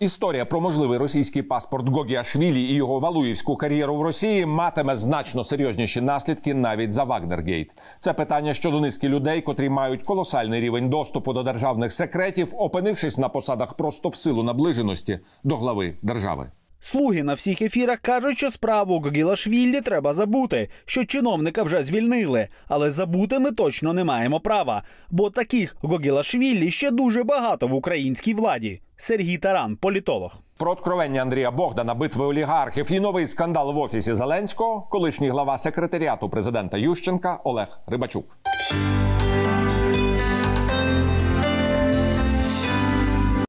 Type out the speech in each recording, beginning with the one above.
Історія про можливий російський паспорт Гогіашвілі і його валуївську кар'єру в Росії матиме значно серйозніші наслідки навіть за Вагнергейт. Це питання щодо низки людей, котрі мають колосальний рівень доступу до державних секретів, опинившись на посадах просто в силу наближеності до глави держави. Слуги на всіх ефірах кажуть, що справу Гогілашвілі треба забути, що чиновника вже звільнили. Але забути ми точно не маємо права, бо таких Гогілашвілі ще дуже багато в українській владі. Сергій Таран, політолог. Про откровення Андрія Богдана, битви олігархів і новий скандал в офісі Зеленського, колишній глава секретаріату президента Ющенка Олег Рибачук.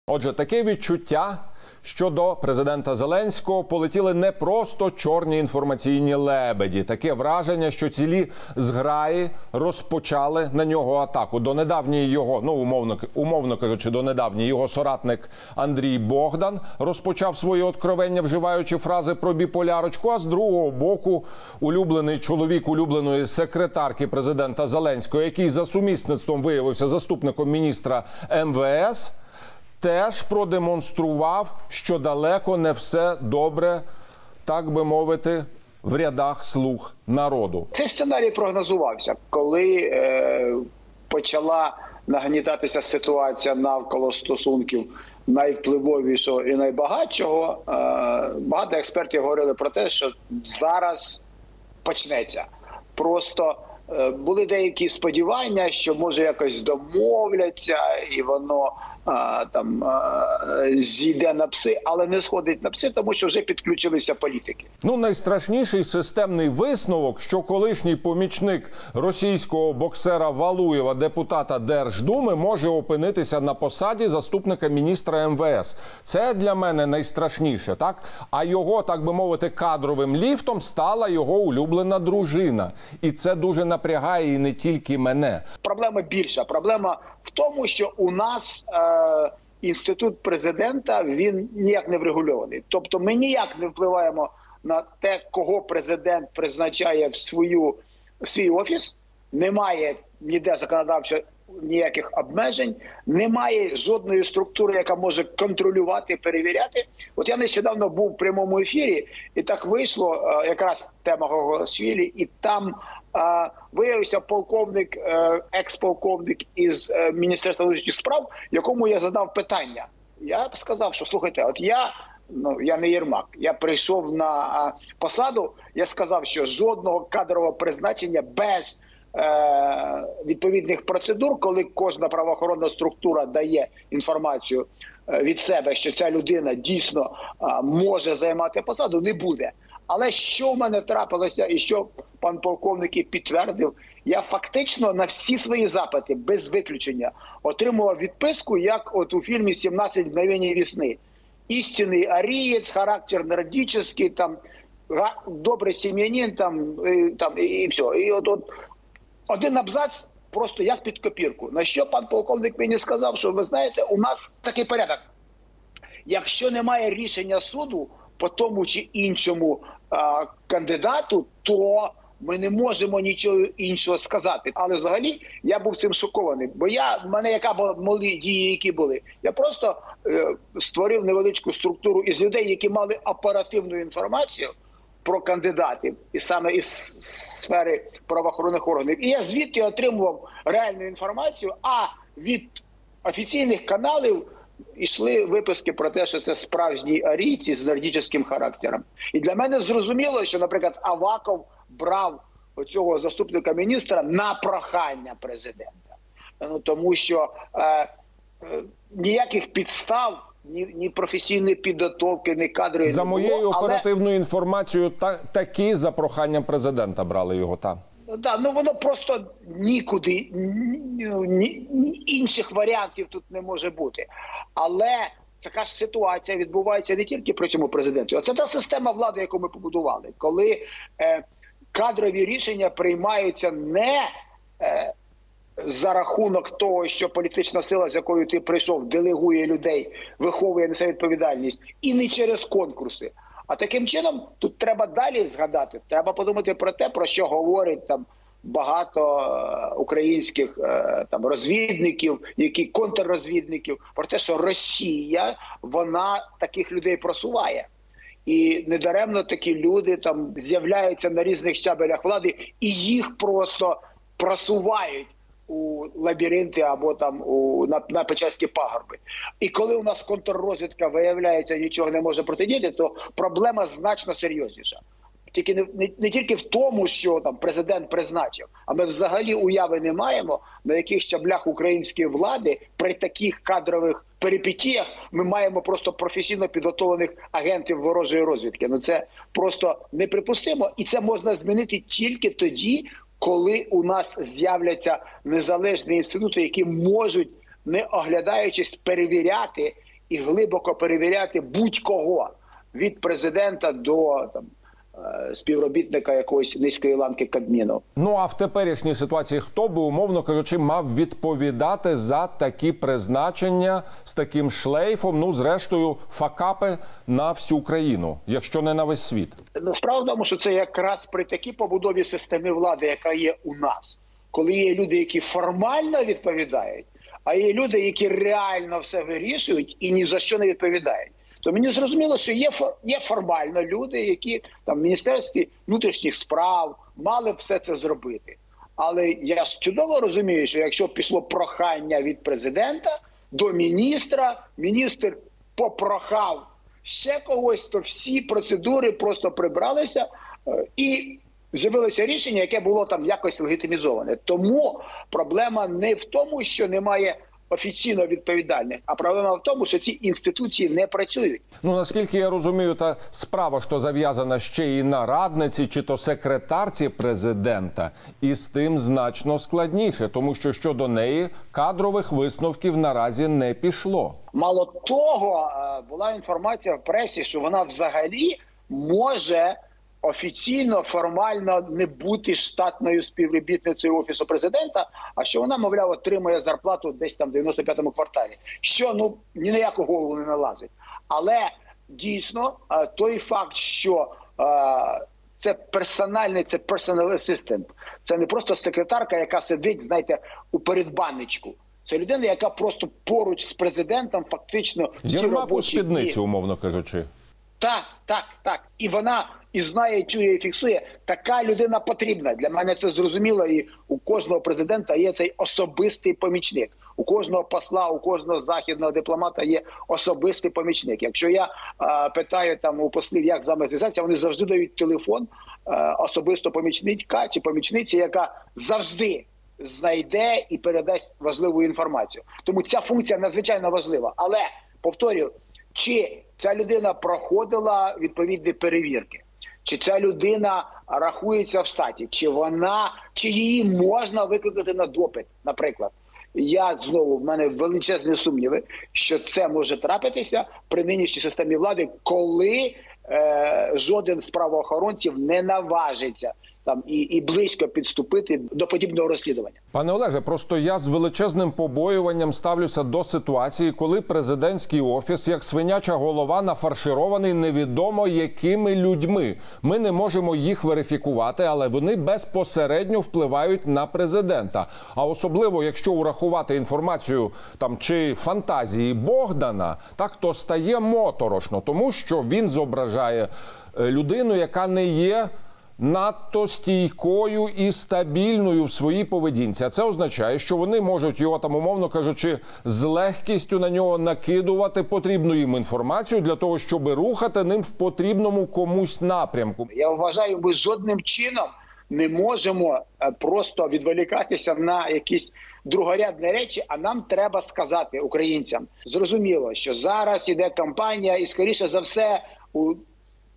Отже, таке відчуття. Щодо президента Зеленського полетіли не просто чорні інформаційні лебеді. Таке враження, що цілі зграї розпочали на нього атаку. До недавньої його, ну умовно умовно кажучи, до недавньої його соратник Андрій Богдан розпочав своє откровення, вживаючи фрази про біполярочку. А з другого боку, улюблений чоловік улюбленої секретарки президента Зеленського, який за сумісництвом виявився заступником міністра МВС теж продемонстрував, що далеко не все добре, так би мовити, в рядах слуг народу. Цей сценарій прогнозувався, коли е, почала нагнітатися ситуація навколо стосунків найвпливовішого і найбагатшого. Е, багато експертів говорили про те, що зараз почнеться. Просто е, були деякі сподівання, що може якось домовляться, і воно а, там а, зійде на пси, але не сходить на пси, тому що вже підключилися політики. Ну найстрашніший системний висновок, що колишній помічник російського боксера Валуєва, депутата Держдуми, може опинитися на посаді заступника міністра МВС. Це для мене найстрашніше, так а його, так би мовити, кадровим ліфтом стала його улюблена дружина, і це дуже напрягає і не тільки мене. Проблема більша. Проблема в тому, що у нас е, інститут президента він ніяк не врегульований. Тобто, ми ніяк не впливаємо на те, кого президент призначає в свою в свій офіс. Немає ніде законодавчо ніяких обмежень, немає жодної структури, яка може контролювати, перевіряти. От я нещодавно був в прямому ефірі, і так вийшло якраз тема Гогошвілі, і там виявився полковник, е, експолковник із е, міністерства внутрішніх справ, якому я задав питання. Я сказав, що слухайте, от я. Ну я не Єрмак. Я прийшов на посаду. Я сказав, що жодного кадрового призначення без е, відповідних процедур, коли кожна правоохоронна структура дає інформацію від себе, що ця людина дійсно може займати посаду, не буде. Але що в мене трапилося, і що пан полковник і підтвердив, я фактично на всі свої запити без виключення отримував відписку, як от у фільмі «17 мгновень весни. Істинний арієць, характер нордічний, там добрий сім'янин, там і, там і все. І от, от один абзац. Просто як під копірку. На що пан полковник мені сказав, що ви знаєте, у нас такий порядок. Якщо немає рішення суду по тому чи іншому а, кандидату, то ми не можемо нічого іншого сказати. Але взагалі я був цим шокований. Бо я в мене яка була малі дії, які були. Я просто е, створив невеличку структуру із людей, які мали оперативну інформацію. Про кандидатів і саме із сфери правоохоронних органів, і я звідти отримував реальну інформацію. А від офіційних каналів йшли виписки про те, що це справжні арійці з нордічним характером. І для мене зрозуміло, що, наприклад, Аваков брав цього заступника міністра на прохання президента, ну тому що е, е, ніяких підстав. Ні, ні професійної підготовки, ні кадри за моєю оперативною але... інформацією. Та такі за проханням президента брали його там. Да, ну воно просто нікуди ні, ні, інших варіантів тут не може бути. Але така ж ситуація відбувається не тільки при цьому президенту, а це та система влади, яку ми побудували, коли е, кадрові рішення приймаються не е, за рахунок того, що політична сила, з якою ти прийшов, делегує людей, виховує несе відповідальність, і не через конкурси. А таким чином тут треба далі згадати. Треба подумати про те, про що говорить там багато е, українських е, там розвідників, які контррозвідників, про те, що Росія вона таких людей просуває. І недаремно такі люди там з'являються на різних щабелях влади, і їх просто просувають у лабіринти або там у на, на Печерські пагорби. І коли у нас контррозвідка виявляється, нічого не може протидіяти, то проблема значно серйозніша. Тільки не, не, не тільки в тому, що там президент призначив, а ми взагалі уяви не маємо, на яких щаблях української влади при таких кадрових перипетіях ми маємо просто професійно підготовлених агентів ворожої розвідки. Ну це просто неприпустимо, і це можна змінити тільки тоді, коли у нас з'являться незалежні інститути, які можуть, не оглядаючись, перевіряти і глибоко перевіряти будь-кого від президента до там співробітника якоїсь низької ланки Кабміну. Ну а в теперішній ситуації хто би, умовно кажучи, мав відповідати за такі призначення з таким шлейфом? Ну, зрештою, факапи на всю країну, якщо не на весь світ. Ну, Справа в тому, що це якраз при такій побудові системи влади, яка є у нас, коли є люди, які формально відповідають, а є люди, які реально все вирішують і ні за що не відповідають. То мені зрозуміло, що є є формально люди, які там в міністерстві внутрішніх справ мали б все це зробити. Але я ж чудово розумію, що якщо пішло прохання від президента до міністра, міністр попрохав ще когось, то всі процедури просто прибралися е, і з'явилося рішення, яке було там якось легітимізоване. Тому проблема не в тому, що немає офіційно відповідальних, а проблема в тому, що ці інституції не працюють. Ну наскільки я розумію, та справа що зав'язана ще і на радниці чи то секретарці президента, і з тим значно складніше, тому що щодо неї кадрових висновків наразі не пішло. Мало того, була інформація в пресі, що вона взагалі може офіційно формально не бути штатною співробітницею офісу президента, а що вона, мовляв, отримує зарплату десь там в 95-му кварталі. Що ну ні на яку голову не налазить. Але дійсно е, той факт, що е, це персональний, це personal assistant. Це не просто секретарка, яка сидить, знаєте, у передбанничку. Це людина, яка просто поруч з президентом фактично всі у робочі спідницю, умовно кажучи. Так, так, так. І вона і знає, чує, і фіксує. Така людина потрібна. Для мене це зрозуміло. І у кожного президента є цей особистий помічник. У кожного посла, у кожного західного дипломата є особистий помічник. Якщо я е, питаю там у послів, як з вами зв'язатися, вони завжди дають телефон е, особисто помічника чи помічниці, яка завжди знайде і передасть важливу інформацію. Тому ця функція надзвичайно важлива. Але повторюю, чи ця людина проходила відповідні перевірки, чи ця людина рахується в штаті, чи вона, чи її можна викликати на допит, наприклад. Я знову в мене величезні сумніви, що це може трапитися при нинішній системі влади, коли е, жоден з правоохоронців не наважиться там і, і близько підступити до подібного розслідування. Пане Олеже, просто я з величезним побоюванням ставлюся до ситуації, коли президентський офіс, як свиняча голова, нафарширований невідомо якими людьми. Ми не можемо їх верифікувати, але вони безпосередньо впливають на президента. А особливо, якщо урахувати інформацію там чи фантазії Богдана, так то стає моторошно, тому що він зображає е, людину, яка не є надто стійкою і стабільною в своїй поведінці. А це означає, що вони можуть його там, умовно кажучи, з легкістю на нього накидувати потрібну їм інформацію для того, щоб рухати ним в потрібному комусь напрямку. Я вважаю, ми жодним чином не можемо е, просто відволікатися на якісь другорядні речі. А нам треба сказати українцям зрозуміло, що зараз іде кампанія, і скоріше за все у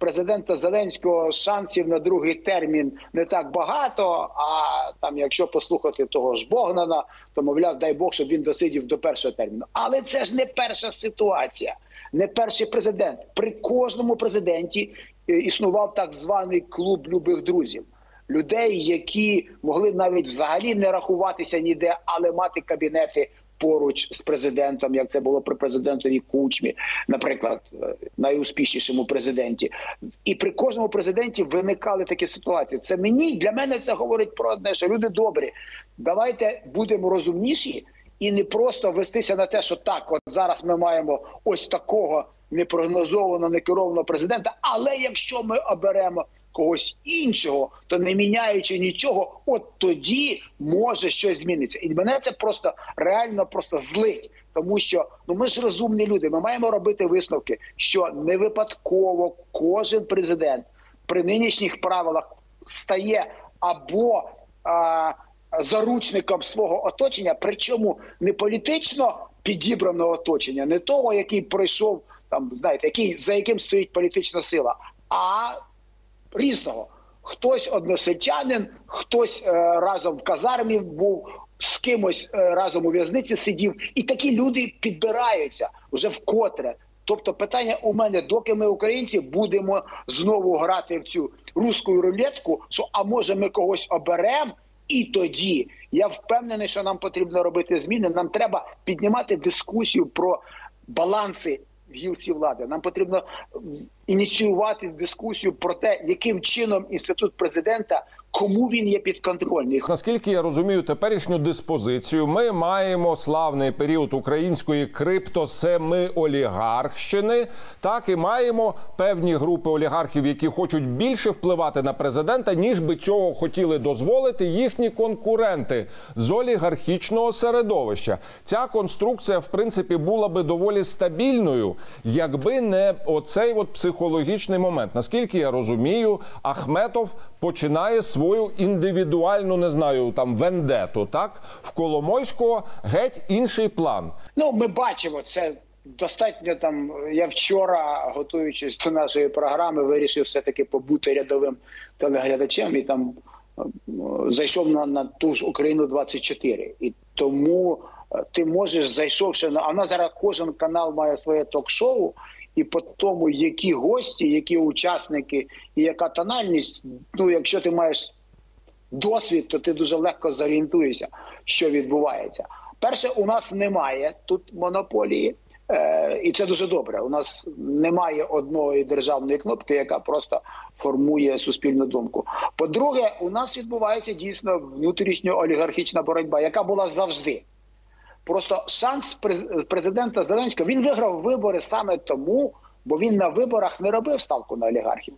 президента Зеленського шансів на другий термін не так багато. А там, якщо послухати того ж Богдана, то мовляв, дай Бог, щоб він досидів до першого терміну. Але це ж не перша ситуація, не перший президент. При кожному президенті е, існував так званий клуб любих друзів. Людей, які могли навіть взагалі не рахуватися ніде, але мати кабінети поруч з президентом, як це було при президентові Кучмі, наприклад, е, найуспішнішому президенті. І при кожному президенті виникали такі ситуації. Це мені для мене це говорить про одне, що люди добрі. Давайте будемо розумніші і не просто вестися на те, що так, от зараз ми маємо ось такого непрогнозованого, некерованого президента. Але якщо ми оберемо когось іншого, то не міняючи нічого, от тоді може щось зміниться. І мене це просто реально просто злить. Тому що ну ми ж розумні люди. Ми маємо робити висновки, що не випадково кожен президент при нинішніх правилах стає або а, заручником свого оточення, причому не політично підібраного оточення, не того, який пройшов там, знаєте, який за яким стоїть політична сила, а різного. Хтось односельчанин, хтось е, разом в казармі був, з кимось е, разом у в'язниці сидів, і такі люди підбираються вже вкотре. Тобто, питання у мене, доки ми, українці, будемо знову грати в цю руську рулетку, що а може ми когось оберемо, і тоді я впевнений, що нам потрібно робити зміни. Нам треба піднімати дискусію про баланси в гілці влади. Нам потрібно ініціювати дискусію про те, яким чином інститут президента, кому він є підконтрольний. Наскільки я розумію теперішню диспозицію, ми маємо славний період української криптосеми-олігархщини, так і маємо певні групи олігархів, які хочуть більше впливати на президента, ніж би цього хотіли дозволити їхні конкуренти з олігархічного середовища. Ця конструкція, в принципі, була би доволі стабільною, якби не оцей от психологічний момент. Наскільки я розумію, Ахметов починає свою індивідуальну, не знаю, там вендету. Так в Коломойського геть інший план. Ну, ми бачимо це. Достатньо там. Я вчора, готуючись до нашої програми, вирішив все таки побути рядовим телеглядачем і там е, зайшов на, на ту ж Україну 24 І тому е, ти можеш зайшовши на а в зараз кожен канал має своє ток-шоу, і по тому, які гості, які учасники і яка тональність. Ну, якщо ти маєш досвід, то ти дуже легко зорієнтуєшся, що відбувається. Перше, у нас немає тут монополії. Е, і це дуже добре. У нас немає одної державної кнопки, яка просто формує суспільну думку. По-друге, у нас відбувається дійсно внутрішньо олігархічна боротьба, яка була завжди. Просто шанс президента Зеленського він виграв вибори саме тому, бо він на виборах не робив ставку на олігархів.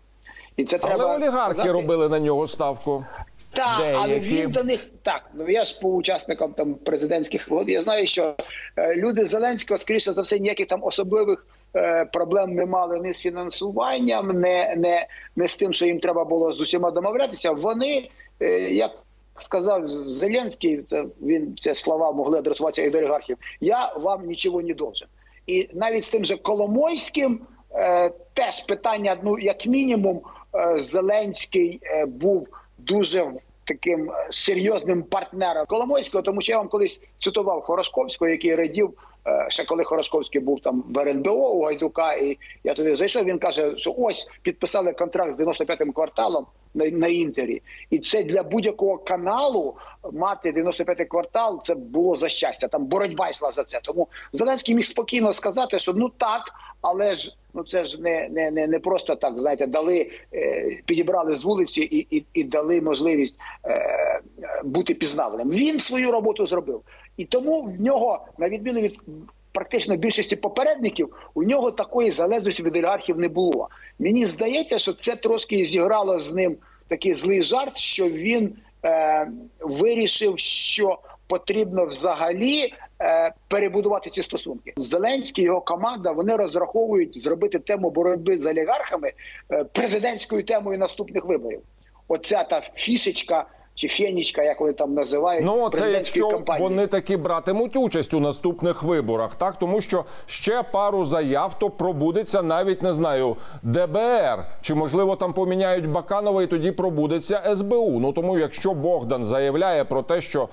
І це Але треба олігархи сказати. робили на нього ставку. Так, Деякі. але він до них так. Ну я ж по учасникам там президентських вод. Я знаю, що е, люди Зеленського, скоріше за все, ніяких там особливих е, проблем не мали ні з фінансуванням, не, не, не з тим, що їм треба було з усіма домовлятися. Вони е, як сказав Зеленський, це він це слова могли адресуватися і до олігархів. Я вам нічого не должен. І навіть з тим же Коломойським е, теж питання, ну як мінімум, е, Зеленський е, був дуже таким серйозним партнером Коломойського, тому що я вам колись цитував Хорошковського, який радів. Е, ще коли Хорошковський був там в РНБО у Гайдука, і я туди зайшов. Він каже, що ось підписали контракт з 95-м кварталом на, на інтері, і це для будь-якого каналу мати 95-й квартал. Це було за щастя. Там боротьба йшла за це. Тому Зеленський міг спокійно сказати, що ну так, але ж ну це ж не не, не, не просто так. Знаєте, дали е, підібрали з вулиці і і, і дали можливість е, бути пізнаваним. Він свою роботу зробив, і тому в нього на відміну від. Практично більшості попередників у нього такої залежності від олігархів не було. Мені здається, що це трошки зіграло з ним такий злий жарт, що він е, вирішив, що потрібно взагалі е, перебудувати ці стосунки. Зеленський його команда вони розраховують зробити тему боротьби з олігархами е, президентською темою наступних виборів. Оця та фішечка чи фенічка, як вони там називають, ну це якщо кампанії. вони таки братимуть участь у наступних виборах, так тому що ще пару заяв то пробудеться навіть не знаю ДБР, чи можливо там поміняють Баканова, і тоді пробудеться СБУ. Ну тому, якщо Богдан заявляє про те, що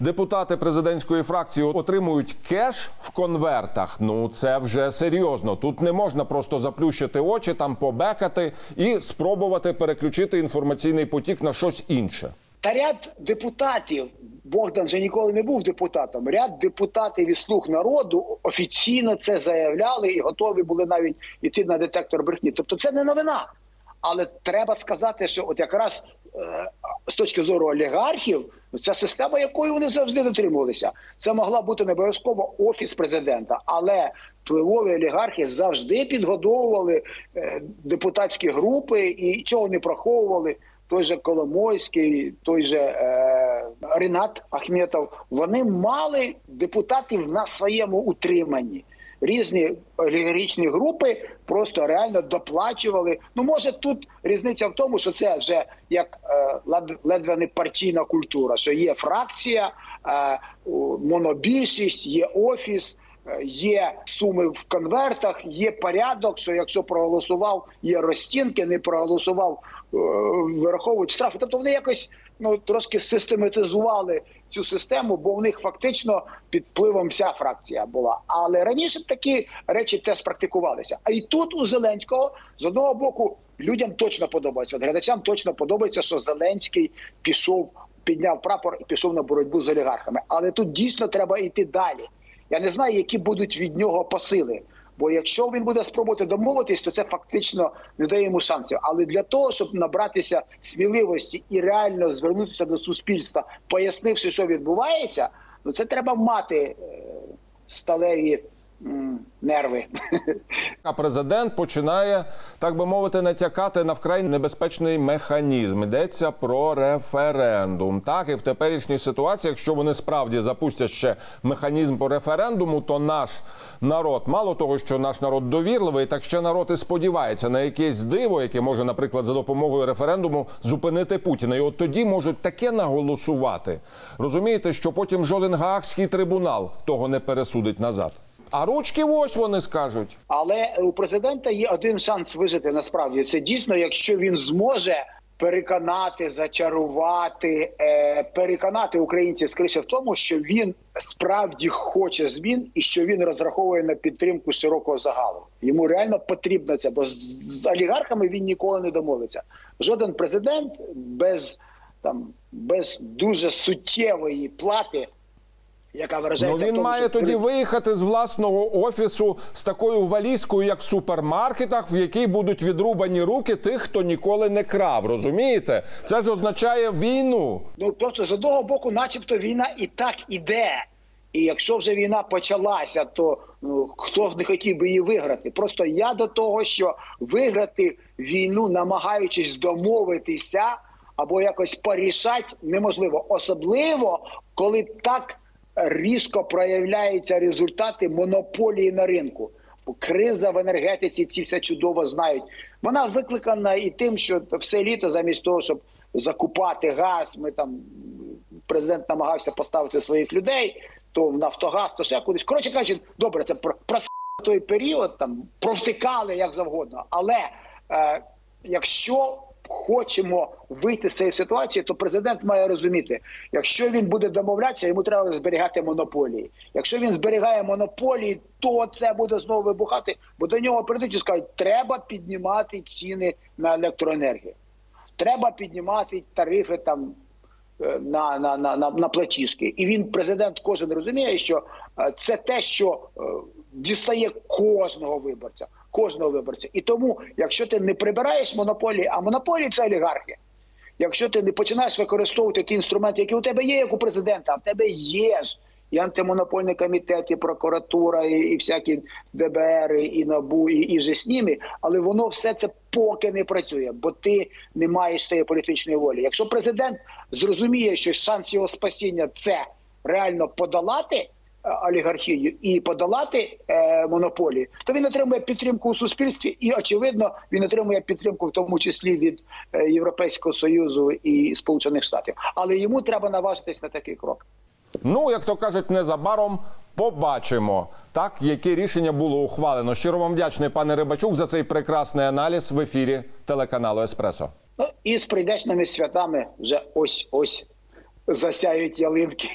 депутати президентської фракції отримують кеш в конвертах. Ну це вже серйозно. Тут не можна просто заплющити очі, там побекати і спробувати переключити інформаційний потік на щось інше. Та ряд депутатів, Богдан же ніколи не був депутатом. Ряд депутатів із слуг народу офіційно це заявляли і готові були навіть йти на детектор брехні. Тобто, це не новина. Але треба сказати, що от якраз е, з точки зору олігархів, ну, це система, якої вони завжди дотримувалися. Це могла бути не обов'язково офіс президента, але впливові олігархи завжди підгодовували е, депутатські групи і цього не приховували. Той же Коломойський, той же е, Ренат Ахметов, вони мали депутатів на своєму утриманні. Різні олігархічні групи просто реально доплачували. Ну може тут різниця в тому, що це вже як е, ледве не партійна культура, що є фракція, е, монобільшість, є офіс. е, Є суми в конвертах, є порядок, що якщо проголосував, є розцінки, не проголосував, вираховують штрафи. Тобто вони якось ну трошки систематизували цю систему, бо в них фактично під впливом вся фракція була. Але раніше такі речі теж практикувалися. А і тут у Зеленського з одного боку людям точно подобається. Глядачам точно подобається, що Зеленський пішов, підняв прапор і пішов на боротьбу з олігархами. Але тут дійсно треба йти далі. Я не знаю, які будуть від нього посили. Бо якщо він буде спробувати домовитись, то це фактично не дає йому шансів. Але для того, щоб набратися сміливості і реально звернутися до суспільства, пояснивши, що відбувається, ну це треба мати е, сталеві нерви. А президент починає, так би мовити, натякати на вкрай небезпечний механізм. Йдеться про референдум. Так і в теперішній ситуації, якщо вони справді запустять ще механізм по референдуму, то наш народ, мало того, що наш народ довірливий, так ще народ і сподівається на якесь диво, яке може, наприклад, за допомогою референдуму зупинити Путіна. І от тоді можуть таке наголосувати. Розумієте, що потім жоден гаагський трибунал того не пересудить назад. А ручки ось вони скажуть. Але у президента є один шанс вижити насправді. Це дійсно, якщо він зможе переконати, зачарувати, е, переконати українців скоріше в тому, що він справді хоче змін і що він розраховує на підтримку широкого загалу. Йому реально потрібно це, бо з, олігархами він ніколи не домовиться. Жоден президент без там без дуже суттєвої плати. Яка Ну виражається в він тому, має що тоді виїхати з власного офісу з такою валізкою, як в супермаркетах, в якій будуть відрубані руки тих, хто ніколи не крав. Розумієте? Це ж означає війну. Ну тобто, з одного боку, начебто, війна і так іде. І якщо вже війна почалася, то ну, хто не хотів би її виграти? Просто я до того, що виграти війну, намагаючись домовитися або якось порішати, неможливо. Особливо, коли так різко проявляються результати монополії на ринку. Криза в енергетиці ці все чудово знають. Вона викликана і тим, що все літо, замість того, щоб закупати газ, ми там президент намагався поставити своїх людей, то в Нафтогаз, то ще кудись. Коротше кажучи, добре, це про, про той період, там провтикали як завгодно. Але е, якщо хочемо вийти з цієї ситуації, то президент має розуміти, якщо він буде домовлятися, йому треба зберігати монополії. Якщо він зберігає монополії, то це буде знову вибухати, бо до нього прийдуть і скажуть, треба піднімати ціни на електроенергію. Треба піднімати тарифи там е, на, на, на, на, на платіжки. І він, президент, кожен розуміє, що е, це те, що е, дістає кожного виборця. Кожного виборця. І тому, якщо ти не прибираєш монополії, а монополії це олігархи. Якщо ти не починаєш використовувати ті інструменти, які у тебе є, як у президента, а в тебе є ж і антимонопольний комітет, і прокуратура, і, і всякі ДБР, і НАБУ, і, і же з ними, але воно все це поки не працює, бо ти не маєш тієї політичної волі. Якщо президент зрозуміє, що шанс його спасіння це реально подолати олігархію і подолати е, монополії, то він отримує підтримку у суспільстві, і очевидно він отримує підтримку, в тому числі від е, Європейського союзу і Сполучених Штатів. Але йому треба наважитись на такий крок. Ну, як то кажуть, незабаром побачимо, так, яке рішення було ухвалено. Щиро вам вдячний, пане Рибачук, за цей прекрасний аналіз в ефірі телеканалу Еспресо. Ну і з прийдешними святами вже ось ось засяють ялинки.